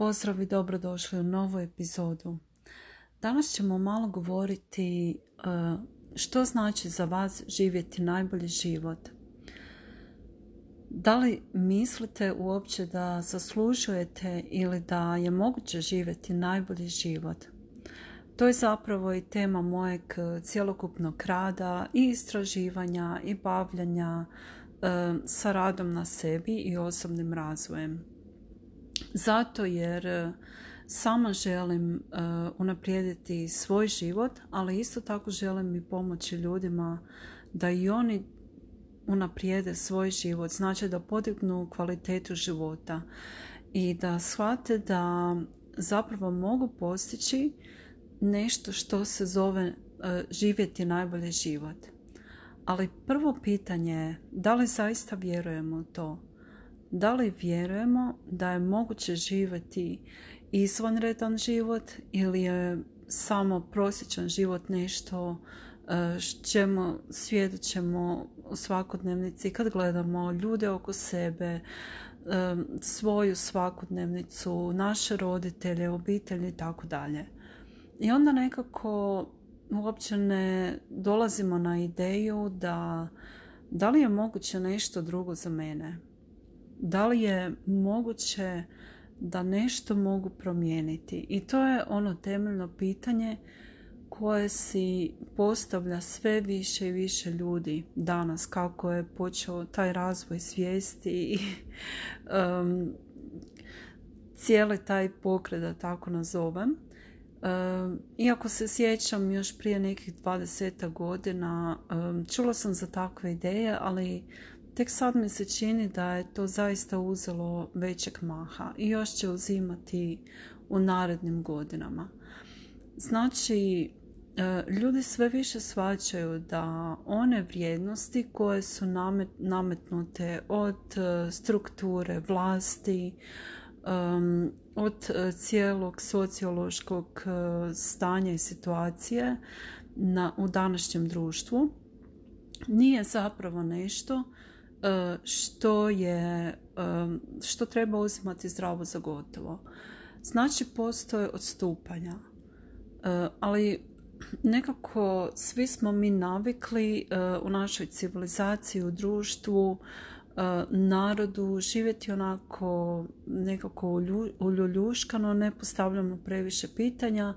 Pozdrav i dobrodošli u novu epizodu. Danas ćemo malo govoriti e, što znači za vas živjeti najbolji život. Da li mislite uopće da zaslužujete ili da je moguće živjeti najbolji život? To je zapravo i tema mojeg cjelokupnog rada i istraživanja i bavljanja e, sa radom na sebi i osobnim razvojem. Zato jer e, sama želim e, unaprijediti svoj život, ali isto tako želim i pomoći ljudima da i oni unaprijede svoj život, znači da podignu kvalitetu života i da shvate da zapravo mogu postići nešto što se zove e, živjeti najbolji život. Ali prvo pitanje je da li zaista vjerujemo to? Da li vjerujemo da je moguće živjeti izvanredan život ili je samo prosječan život nešto e, čemu svjedočemo u svakodnevnici kad gledamo ljude oko sebe, e, svoju svakodnevnicu, naše roditelje, obitelji i tako dalje. I onda nekako uopće ne dolazimo na ideju da da li je moguće nešto drugo za mene da li je moguće da nešto mogu promijeniti? I to je ono temeljno pitanje koje si postavlja sve više i više ljudi danas kako je počeo taj razvoj svijesti i um, cijeli taj pokret da tako nazovem. Um, iako se sjećam još prije nekih 20 godina um, čula sam za takve ideje ali Tek sad mi se čini da je to zaista uzelo većeg maha i još će uzimati u narednim godinama. Znači, e, ljudi sve više shvaćaju da one vrijednosti koje su nametnute od e, strukture vlasti, od e, cijelog sociološkog stanja i situacije na, u današnjem društvu, nije zapravo nešto što je što treba uzimati zdravo za gotovo. Znači postoje odstupanja. E, ali nekako svi smo mi navikli u našoj civilizaciji, u društvu, narodu živjeti onako nekako uljuljuškano, ne postavljamo previše pitanja.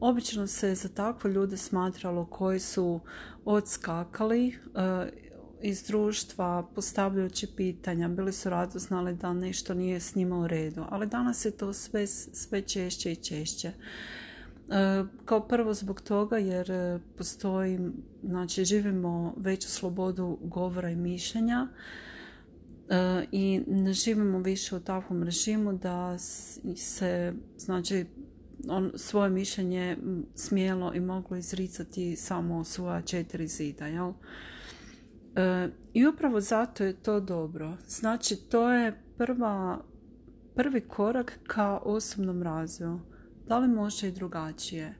Obično se za takve ljude smatralo koji su odskakali iz društva postavljajući pitanja, bili su radoznali da nešto nije s njima u redu, ali danas je to sve, sve češće i češće. E, kao prvo zbog toga jer e, postoji, znači živimo veću slobodu govora i mišljenja e, i ne živimo više u takvom režimu da se znači on svoje mišljenje smjelo i moglo izricati samo svoja četiri zida, jel? E, I upravo zato je to dobro. Znači, to je prva, prvi korak ka osobnom razvoju. Da li može i drugačije?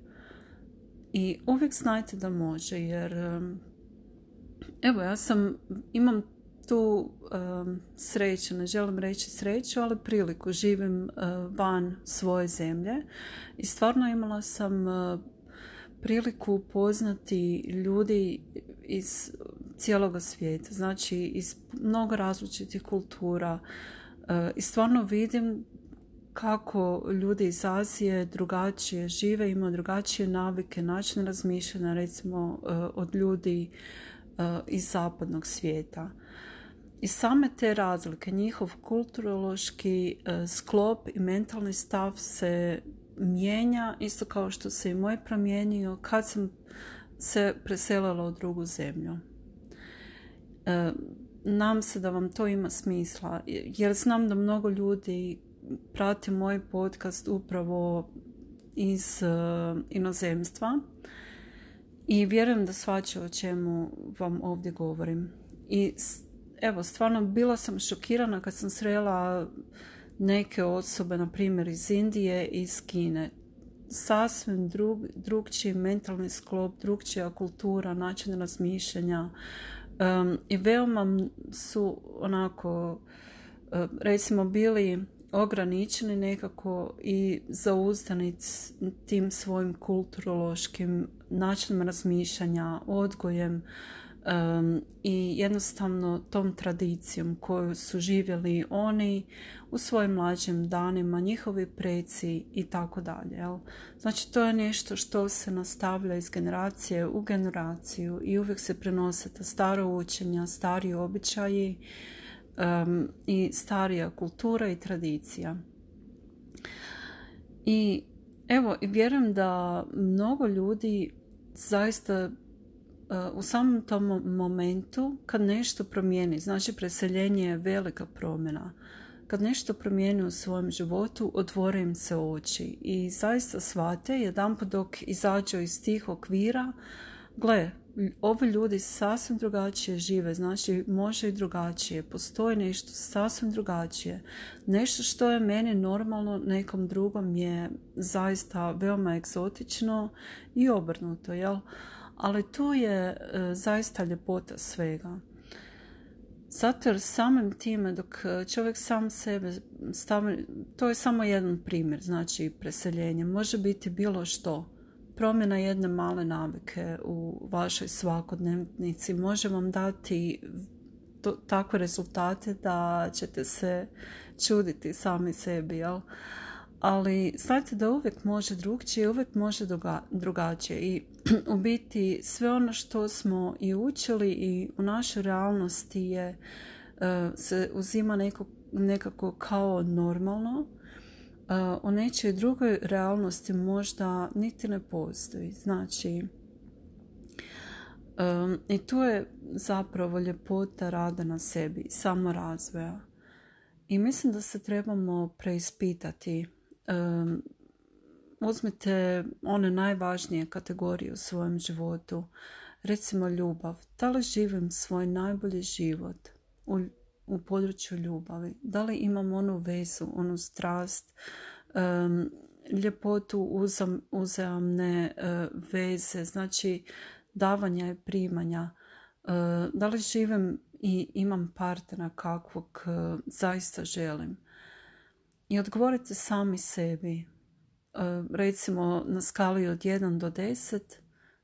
I uvijek znajte da može, jer evo, ja sam, imam tu um, sreću, ne želim reći sreću, ali priliku, živim uh, van svoje zemlje i stvarno imala sam uh, priliku upoznati ljudi iz cijeloga svijeta, znači iz mnogo različitih kultura e, i stvarno vidim kako ljudi iz Azije drugačije žive, imaju drugačije navike, način razmišljanja recimo e, od ljudi e, iz zapadnog svijeta. I same te razlike, njihov kulturološki sklop i mentalni stav se mijenja, isto kao što se i moj promijenio kad sam se preselila u drugu zemlju. E, nam se da vam to ima smisla, jer znam da mnogo ljudi prati moj podcast upravo iz e, inozemstva i vjerujem da svače o čemu vam ovdje govorim. I evo, stvarno bila sam šokirana kad sam srela neke osobe, na primjer iz Indije i iz Kine. Sasvim drug, drugčiji mentalni sklop, drugčija kultura, način razmišljanja um, i veoma su onako uh, recimo bili ograničeni nekako i zauzdani tim svojim kulturološkim načinom razmišljanja, odgojem i jednostavno tom tradicijom koju su živjeli oni u svojim mlađim danima, njihovi preci i tako dalje. Znači to je nešto što se nastavlja iz generacije u generaciju i uvijek se prenose ta staro učenja, stari običaji i starija kultura i tradicija. I evo, vjerujem da mnogo ljudi zaista u samom tom momentu kad nešto promijeni, znači preseljenje je velika promjena, kad nešto promijeni u svojem životu, otvore im se oči i zaista shvate jedan dok izađu iz tih okvira, gle, ovi ljudi sasvim drugačije žive, znači može i drugačije, postoji nešto sasvim drugačije. Nešto što je meni normalno, nekom drugom je zaista veoma egzotično i obrnuto, jel? Ali tu je e, zaista ljepota svega. Zato jer samim time dok čovjek sam sebe stavi, to je samo jedan primjer, znači preseljenje, može biti bilo što. Promjena jedne male navike u vašoj svakodnevnici može vam dati to, takve rezultate da ćete se čuditi sami sebi, jel? Ali znate da uvijek može drugčije, uvijek može drugačije i u biti sve ono što smo i učili i u našoj realnosti je e, se uzima neko, nekako kao normalno, uh, u nečoj drugoj realnosti možda niti ne postoji. Znači, i tu je zapravo ljepota rada na sebi, samo razvoja. I mislim da se trebamo preispitati uzmite one najvažnije kategorije u svojem životu. Recimo ljubav. Da li živim svoj najbolji život u, u području ljubavi? Da li imam onu vezu, onu strast, um, ljepotu uzam, uzajamne uh, veze, znači davanja i primanja. Uh, da li živim i imam partnera kakvog uh, zaista želim? I odgovorite sami sebi, e, recimo na skali od 1 do 10,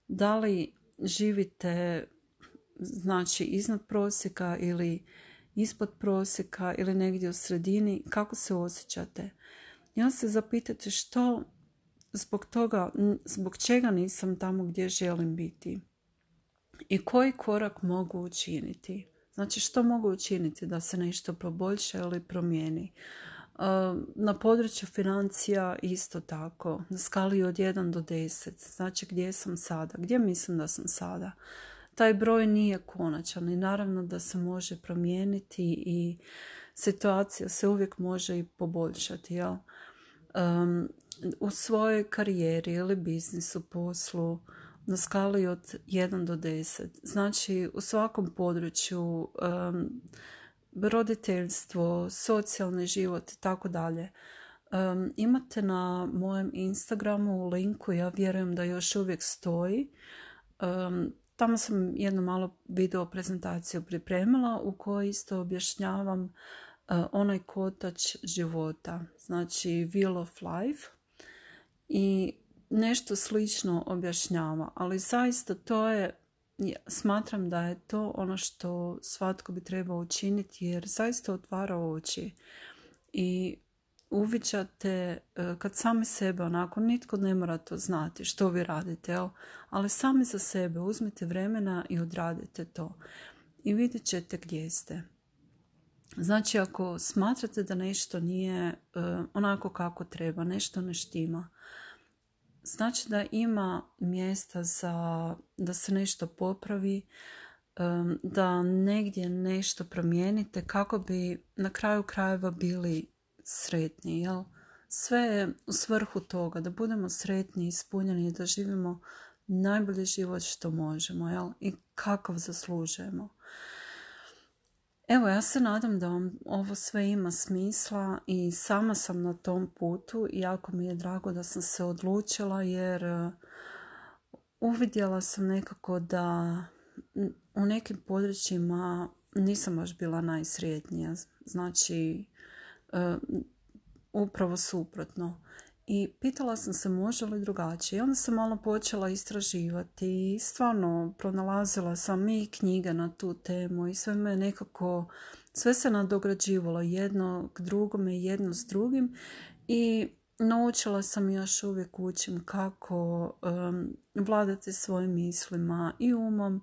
da li živite znači iznad prosjeka ili ispod prosjeka ili negdje u sredini, kako se osjećate. I onda se zapitate što zbog toga, zbog čega nisam tamo gdje želim biti i koji korak mogu učiniti. Znači što mogu učiniti da se nešto poboljša ili promijeni. Na području financija isto tako, na skali od 1 do 10, znači gdje sam sada, gdje mislim da sam sada. Taj broj nije konačan i naravno da se može promijeniti i situacija se uvijek može i poboljšati. Jel? u svojoj karijeri ili biznisu, poslu, na skali od 1 do 10. Znači u svakom području roditeljstvo, socijalni život i tako dalje. Imate na mojem Instagramu linku, ja vjerujem da još uvijek stoji. Tamo sam jednu malo video prezentaciju pripremila u kojoj isto objašnjavam uh, onaj kotač života, znači Wheel of Life i nešto slično objašnjava, ali zaista to je smatram da je to ono što svatko bi trebao učiniti jer zaista otvara oči. I uviđate e, kad sami sebe onako nitko ne mora to znati što vi radite ali sami za sebe uzmite vremena i odradite to. I vidjet ćete gdje ste. Znači ako smatrate da nešto nije e, onako kako treba nešto ne štima znači da ima mjesta za da se nešto popravi, da negdje nešto promijenite kako bi na kraju krajeva bili sretni. Jel? Sve je u svrhu toga da budemo sretni, ispunjeni, da živimo najbolji život što možemo jel? i kakav zaslužujemo. Evo, ja se nadam da vam ovo sve ima smisla i sama sam na tom putu i jako mi je drago da sam se odlučila jer e, uvidjela sam nekako da u nekim područjima nisam baš bila najsrijetnija. Znači, e, upravo suprotno. I pitala sam se može li drugačije. I onda sam malo počela istraživati i stvarno pronalazila sam i knjige na tu temu i sve me nekako, sve se nadograđivalo jedno k drugome, jedno s drugim i naučila sam još uvijek učim kako vladati svojim mislima i umom,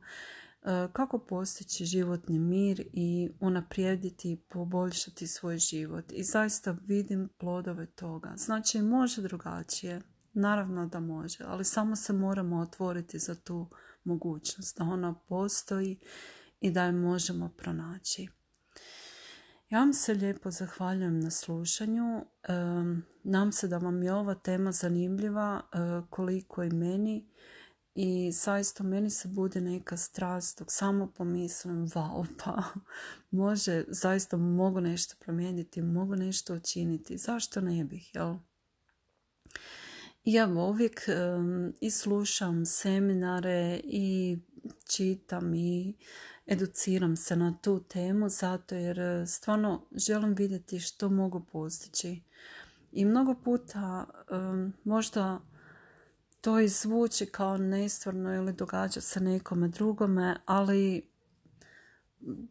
kako postići životni mir i unaprijediti i poboljšati svoj život. I zaista vidim plodove toga. Znači može drugačije, naravno da može, ali samo se moramo otvoriti za tu mogućnost da ona postoji i da je možemo pronaći. Ja vam se lijepo zahvaljujem na slušanju. Nam se da vam je ova tema zanimljiva e, koliko i meni i zaista meni se bude neka strast dok samo pomislim wow pa može, zaista mogu nešto promijeniti, mogu nešto učiniti. Zašto ne bih, jel? Ja uvijek i slušam seminare i čitam i educiram se na tu temu zato jer e, stvarno želim vidjeti što mogu postići. I mnogo puta možda to izvuči kao nestvarno ili događa se nekome drugome, ali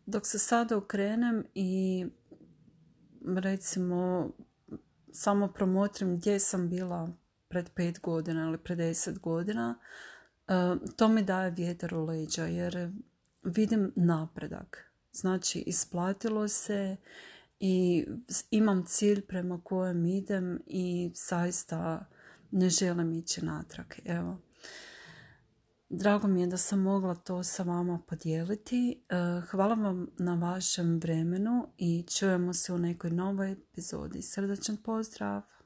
dok se sada okrenem i recimo samo promotrim gdje sam bila pred pet godina ili pred deset godina, to mi daje vjetar u leđa jer vidim napredak. Znači, isplatilo se i imam cilj prema kojem idem i zaista ne želim ići natrag. Evo. Drago mi je da sam mogla to sa vama podijeliti. E, hvala vam na vašem vremenu i čujemo se u nekoj novoj epizodi. Srdačan pozdrav!